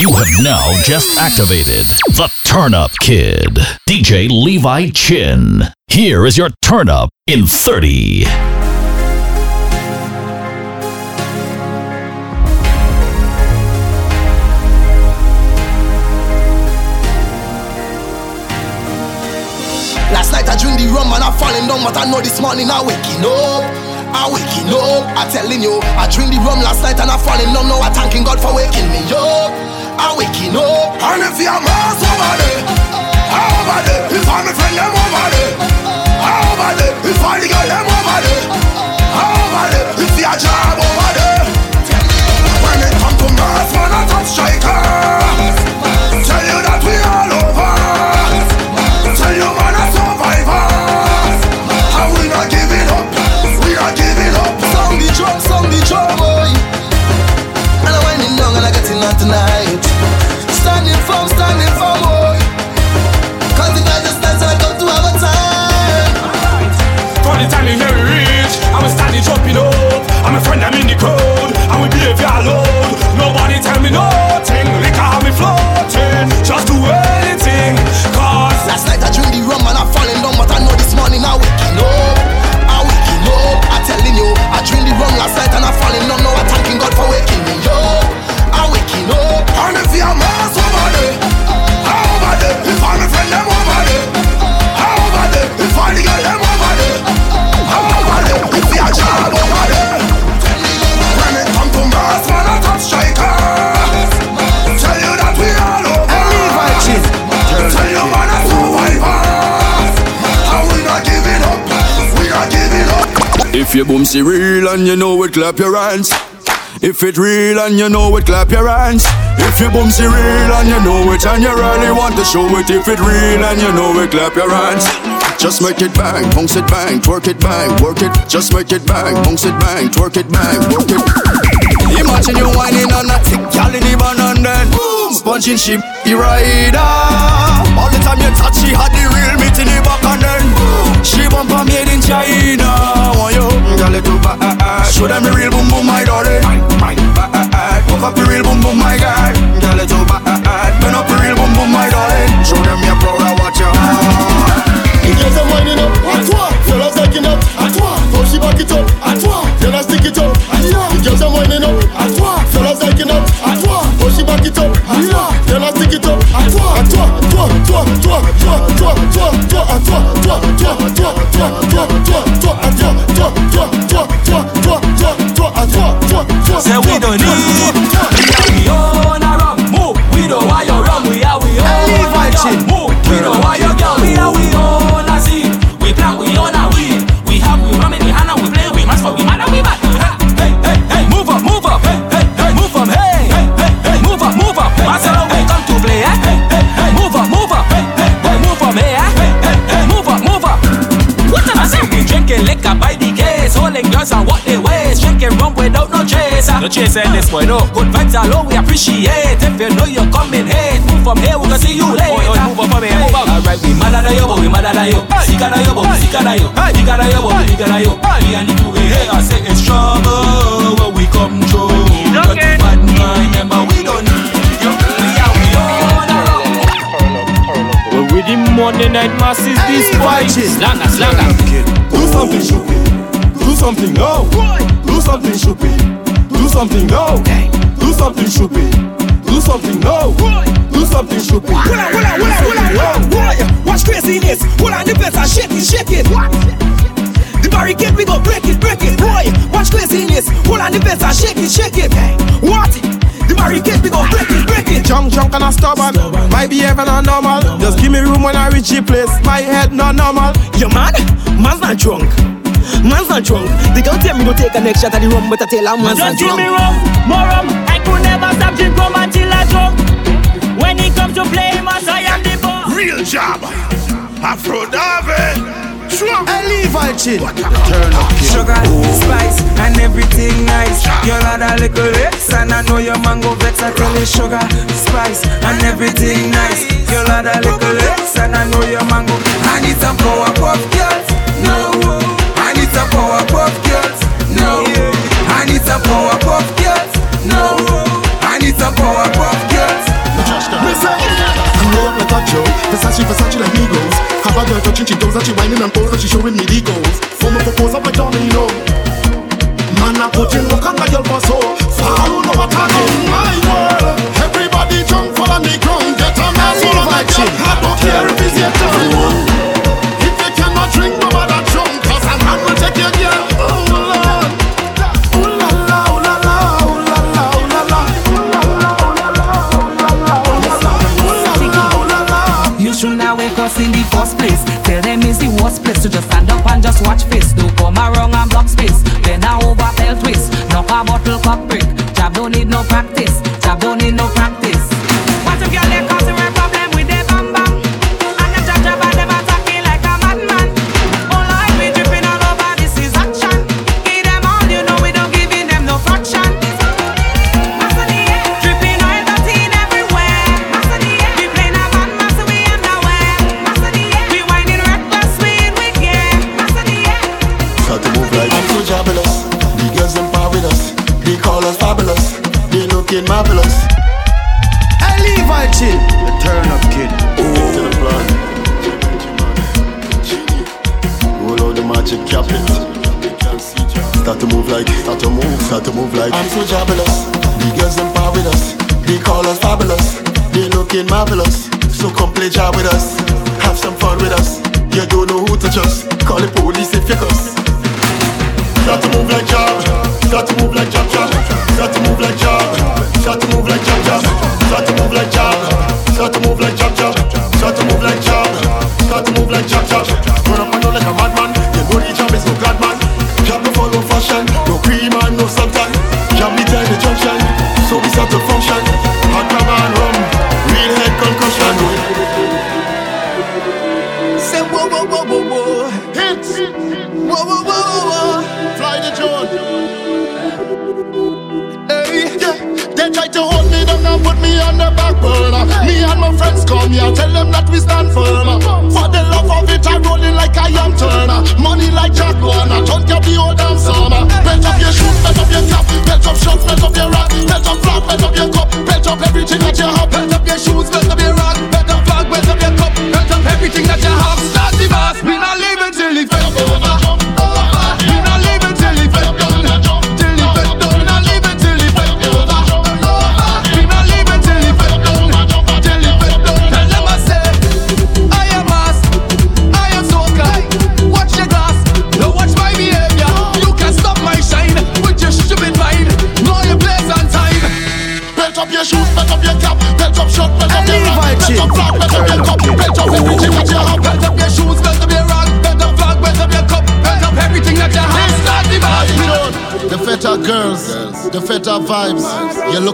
You have now just activated the Turn Up Kid, DJ Levi Chin. Here is your turn up in 30. Last night I drink the rum and I falling down, but I know this morning I waking up. I waking up, I'm telling you. I drink the rum last night and I falling down, now I thanking God for waking me up. I'm waking up. And if you're mass over there, over there. If I'm a friend, them over there, over there. If I the girl, them over there, over there. If you're jab over there. not tonight. Standing firm, standing firm. If your boomsy real and you know it, clap your hands. If it real and you know it, clap your hands. If your boomsy real and you know it and you really want to show it. If it real and you know it, clap your hands. Just make it bang, bounce it bang, twerk it bang, work it. Just make it bang, bounce it bang, twerk it bang, work it. Imagine you whining on that thick gal in the van and then boom, sponging she rider. All the time you touch, she had the real meat in the back and then boom, she bumper made in China. Oh, want you, girl, it too bad. Ah, ah. Show them the real boom boom, my. Bad. Hook up the real boom boom, my guy. Girl, it too bad. Ah, Turn up the real boom boom, my darling. Show them you're proud of what you are. The girls are winding up, à toi. Fellas liking up, à toi. Faut she back it up, à toi. Fellas stick it up, à toi. The girls are winding up, à toi. Fellas liking up, à toi. Back it up, à toi. Stick it up, à toi. À toi, toi, toi, toi, toi, toi, toi, toi, à toi, toi, toi, toi, toi, toi, toi, chaser No chaser in this boy, no. Good vibes alone, we appreciate. If you know you're coming hate Move from here, we gonna see you later oh, oh, Move up from here, move up. Alright, we mad at you, but we mad at you. Sick at you, but we sick at you. Big at you, but we big at you. Me and the crew, we here I say it's trouble When we come through. Got the bad mind, remember we don't need you. We are, we own a rum Well, with the Monday night masses, this boy Slanga, slanga. Do something stupid. Do something oh. now. Do something stupid. Do something now. Do something stupid. Do something now. Do something stupid. Hold on, hold on, hold on, hold on, hold on, hold on. Watch craziness. Hold on, the better shake it, shake it. The barricade we go break it, break it. Boy, watch craziness. Hold on, the better shake it, shake it. What? The barricade we go break it, break it. Drunk, drunk and a stubborn. My behavior not normal. Just give me room when I reach the place. My head not normal. You mad? Man's not drunk. Man's not drunk. The girl tell me go take a next shot of the rum, but I tell her man's not Just give me rum, more rum I could never stop drink rum until I drunk When it comes to play, must I am the boss Real job. Aphrodite. Sure. I leave I chin. Sugar, spice, and everything nice. You had a little X, and I know your mango vex. I tell you, sugar, spice, and everything nice. You had a little X, and I know and all that she's showing me the goals. Former proposal, my Johnny Start to move like Jack. Start to move like Jack.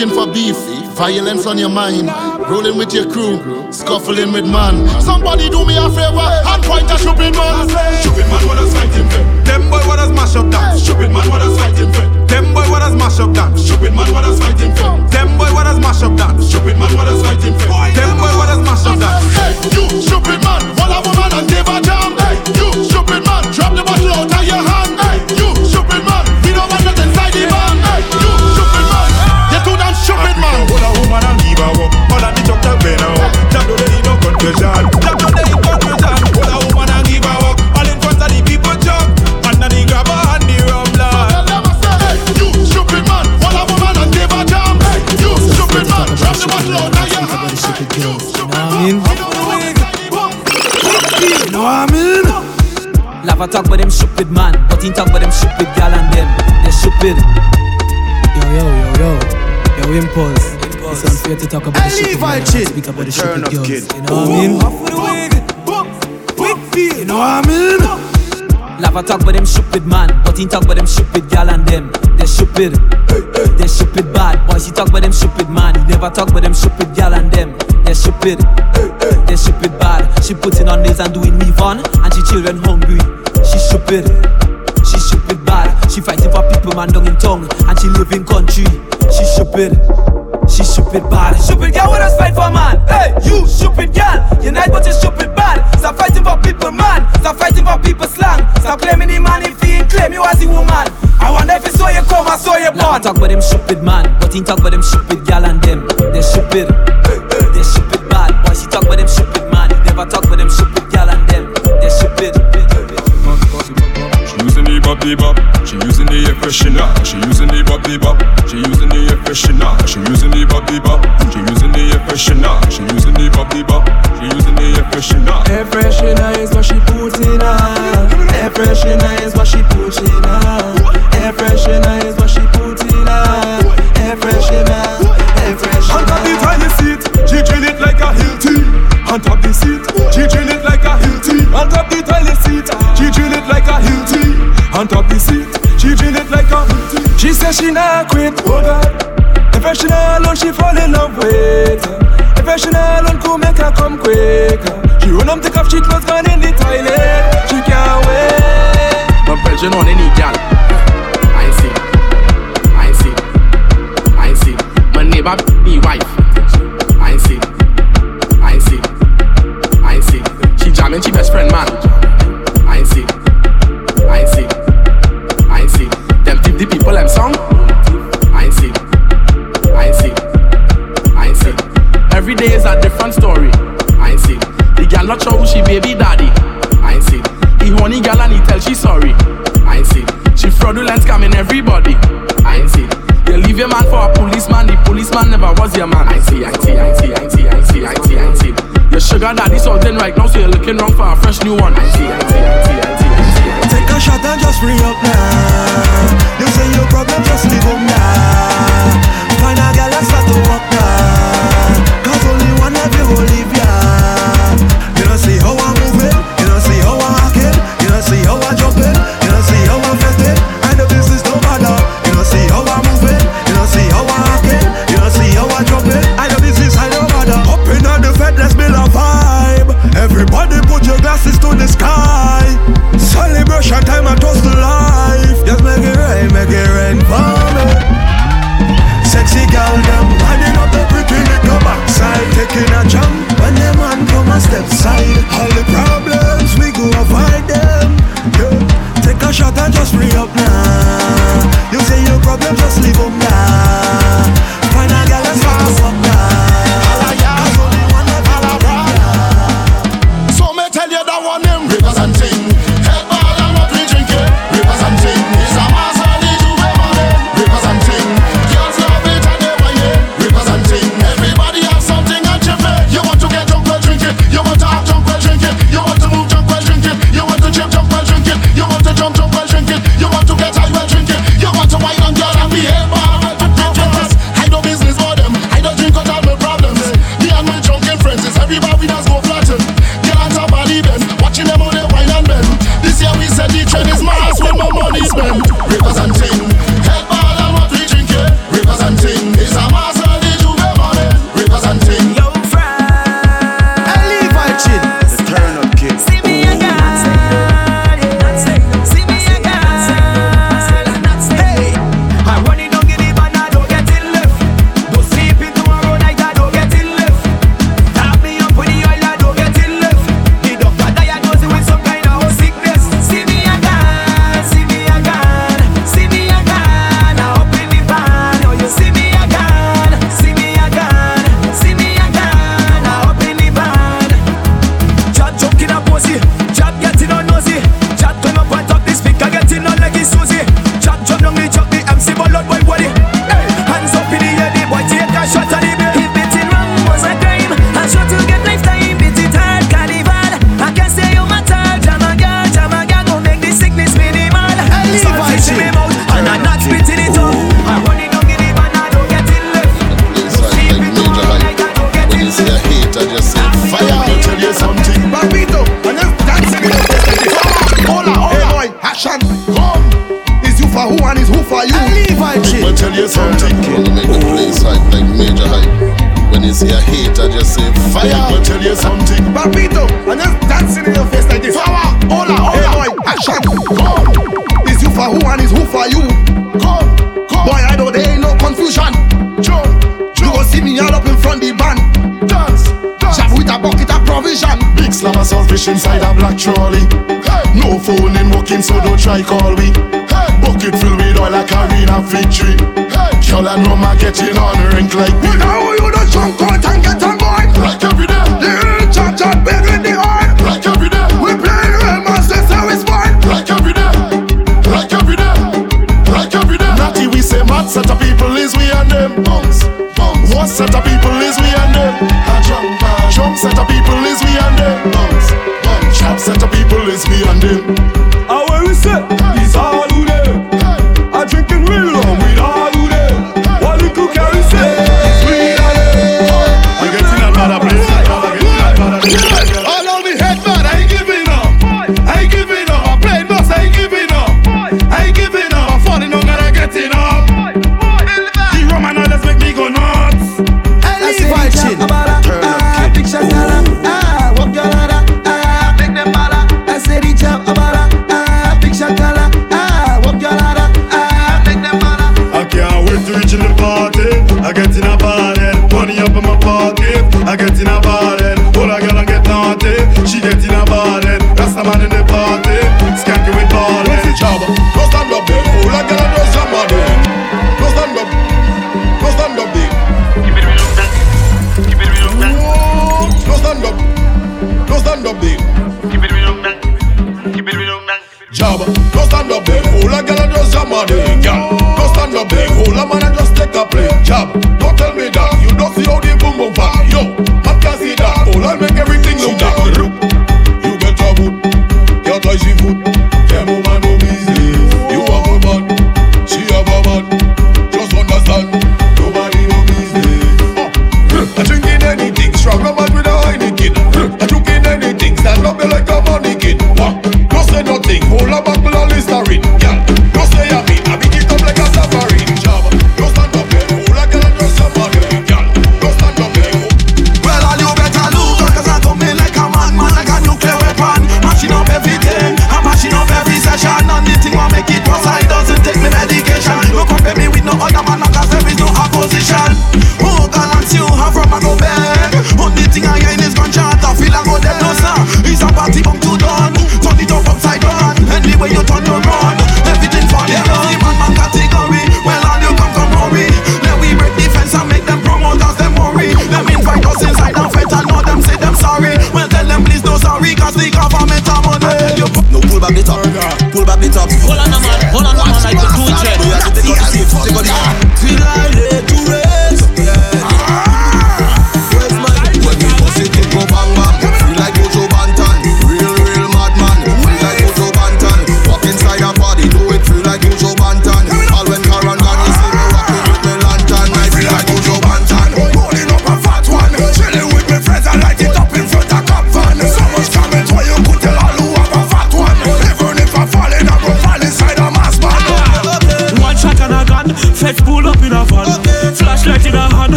looking for beef, violence on your mind, rolling with your crew, scuffling with man. Somebody do me a favor and point a stupid man. Stupid man, what a fighting for? Them boy, what us mash up that? Stupid man, what a fighting for? Them boy, what us mash up that? Stupid man, what a fighting for? Them boy, what us mash up that? Stupid man, what a fighting for? Them boy, what us mash up that? Hey, you stupid man, what a woman and give a jam. Hey, you stupid man, drop the bottle out of your hand. bitter. Yo, yo, yo, yo. Yo, impulse. impulse. It's unfair to talk about the shit. I speak about the shit with girls. Kid. You know what I mean? Off with the wig. Quick feel. You know what I mean? Lava talk about them stupid man, but he talk about them stupid gal and them. They're stupid, they're stupid bad. Boys he talk about them stupid man, he never talk about them stupid gal and them. They're stupid, they're stupid bad. She putting on nails and doing me on, and she children hungry. She stupid people man down in tongue, and she live in country. She stupid, she stupid bad. Stupid girl, what us fight for man? Hey, you stupid girl, you nice but you stupid bad. Stop fighting for people man, stop fighting for people slang. Stop claiming the man if he ain't claim you as a woman. I wonder if you saw you come, I saw you born. Like talk about them stupid man, but he talk about them stupid girl and them. They stupid, they stupid bad. Why she talk about them stupid man? Never talk about them stupid girl and them. They stupid. She using the bop, the bop freshener. She using the bop bop. She using the air freshener. She using the bop bop. She using the air freshener. She using the bop bop. She using the air freshener. Freshener is what she putting on. Air freshener is what she putting on. say she not quit, oh God. If she not alone, she fall in love with her. If she not alone, could make her come quicker. She run home, take cuff, she close gun in the toilet. She can't wait. My virgin on any gal. I see, I see, I see. My neighbor, be wife. I see, I see, I see. She jamming, she best everybody. I see. You leave your man for a policeman, the policeman never was your man. I see, I see, I see, I see, I see, I see, I see. Your sugar daddy's all something right now, so you're looking wrong for a fresh new one. I see, I see, I see, I see. Take a shot and just free up now. You say your problem, just leave them now. Find a girl and start to walk. see a hater, just say fire. I'll tell you something. Papito, I'm just dancing in your face like this. Power, hola, hola. Hey boy, action. Come. Is you for who and is who for you? Come, come. Boy, I know there ain't no confusion. Jump, jump. You go see me all up in front the band. Dance, dance. Shove with a bucket of provision. Big slab of selfish inside a black trolley. Hey. No phone in working, so don't try call me. Bucket filled with oil like a real victory. Hey. Girl and Roma getting on rink like we stand up big fool, a girl and just a money, girl. Go stand up big fool, a man just take a plain job.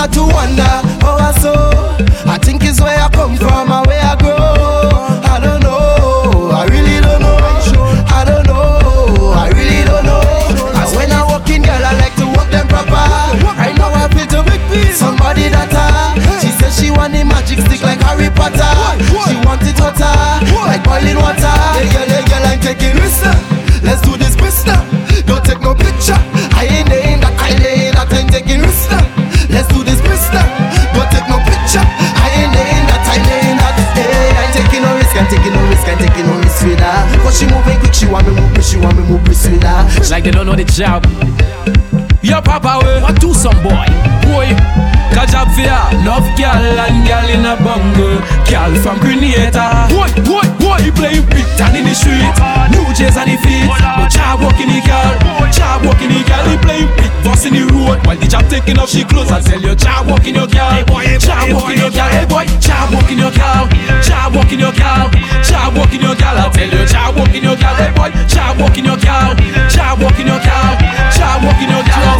start to wonder. like they don't know the job. Your papa will want to some boy. Boy, catch up for ya. Love girl and girl in a bungle. Girl from Grenada. Boy, boy, boy, he playing big down in the street. New Jays on the feet. But job walking the girl. Job walking the girl. He playing big boss in the road. While the job taking off she clothes and sell your job walking your girl. Job walking your girl. Hey boy, job walking your girl. Job walking your girl. Job walking your girl. I tell you, job walk in your gal, hey boy. Try walk in your gal. Try walk in your gal. Try walk in your gal.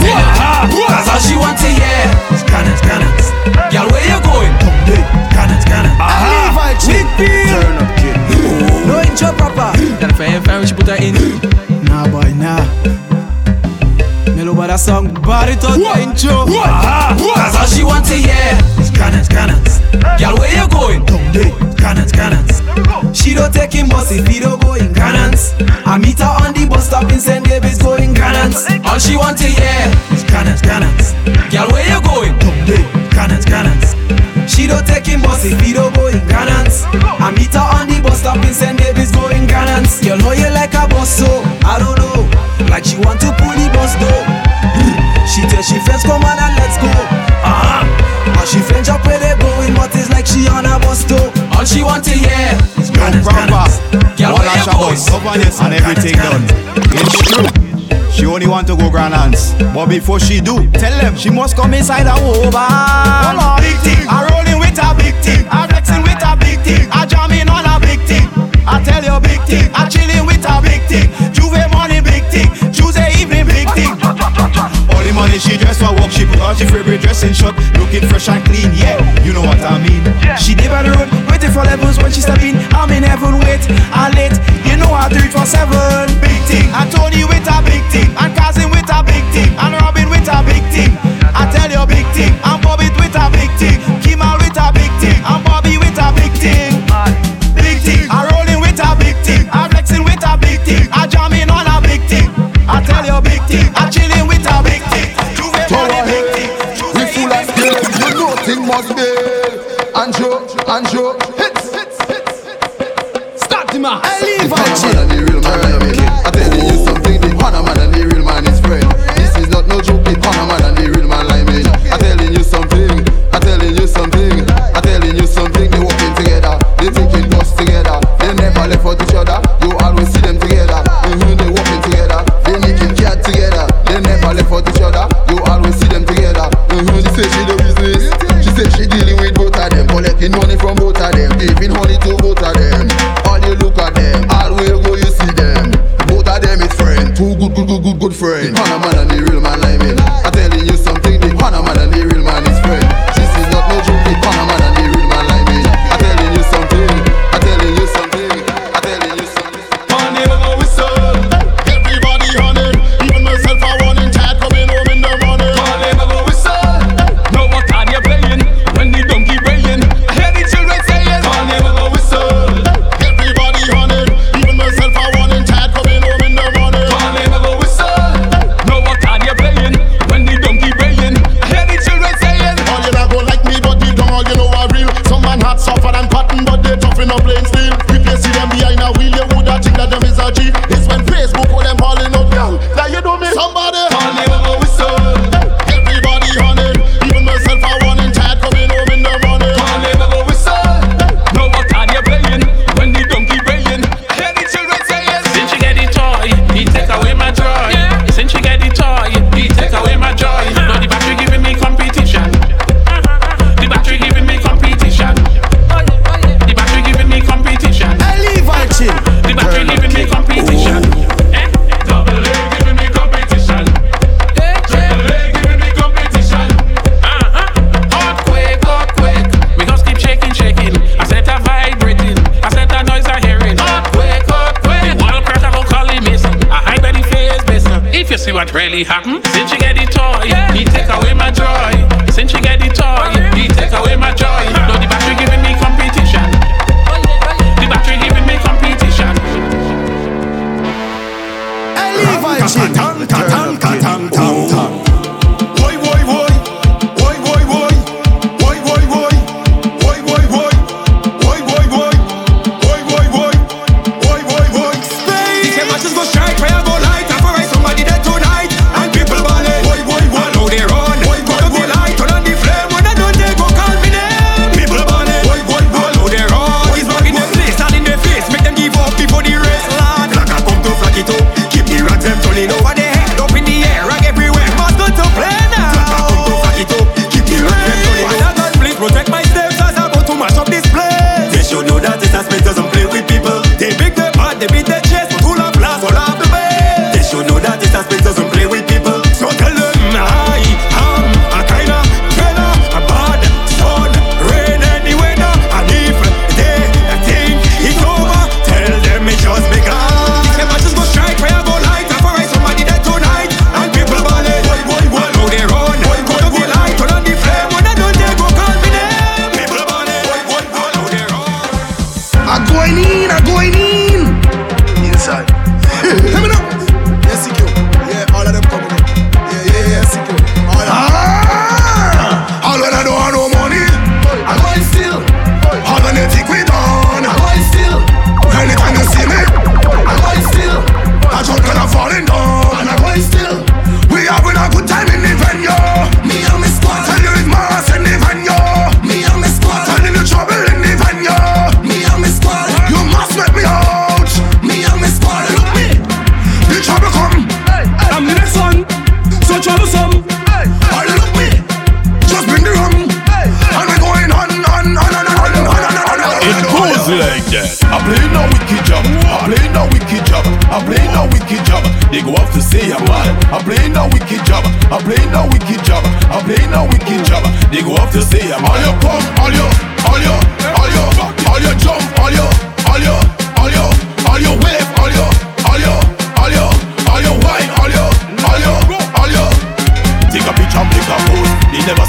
That's how she wants to hear. Scan it, Girl, where you going? Scan it, scan it. Aha. Levi, Chin. Turn up, kid. No intro, proper. Gotta find her, she put her in. another song, but it don't intro. That's all she wants to hear It's cannons, cannons. Girl, where you going? Down there, cannons, cannons. She don't take him bus if he don't go in cannons. I meet her on the bus stop in St. David's going cannons. All she wants to hear is cannons, cannons. Girl, where you going? Down there, cannons, cannons. She don't take him bus if he don't go in cannons. I meet her on the bus stop in St. David's going cannons. and everything done. It's true. She only want to go Grand Anse. But before she do, tell them she must come inside her over. Come on, big thing. I rolling with a big thing. I flexing with a big thing. I jamming on a big thing. I tell you big thing. I chilling with a big thing. She dress for work, she put on she favorite dressing shot, looking fresh and clean. Yeah, you know what I mean. Yeah. She did by the road, waiting for levels when she step. I'm in heaven, wait, I late. You know I do it for seven. Big thing, and Tony with a big thing, and Cousin with a big thing, and Robin with a big team.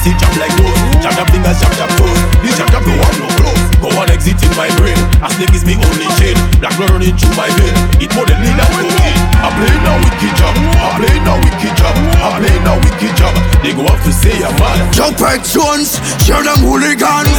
see jam like those. Jam jam fingers, jump, jump toes. This jam jam no one no close. Go on exit in my brain. A snake is me only chain. Black blood running through my vein. It more than lean and cocaine. I play now wicked jam. I play now wicked jam. I play now wicked jam. They go up to say I'm mad. Jump Jones, show them hooligan.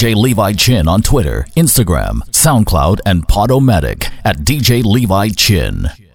DJ Levi Chin on Twitter, Instagram, SoundCloud, and Podomatic at DJ Levi Chin.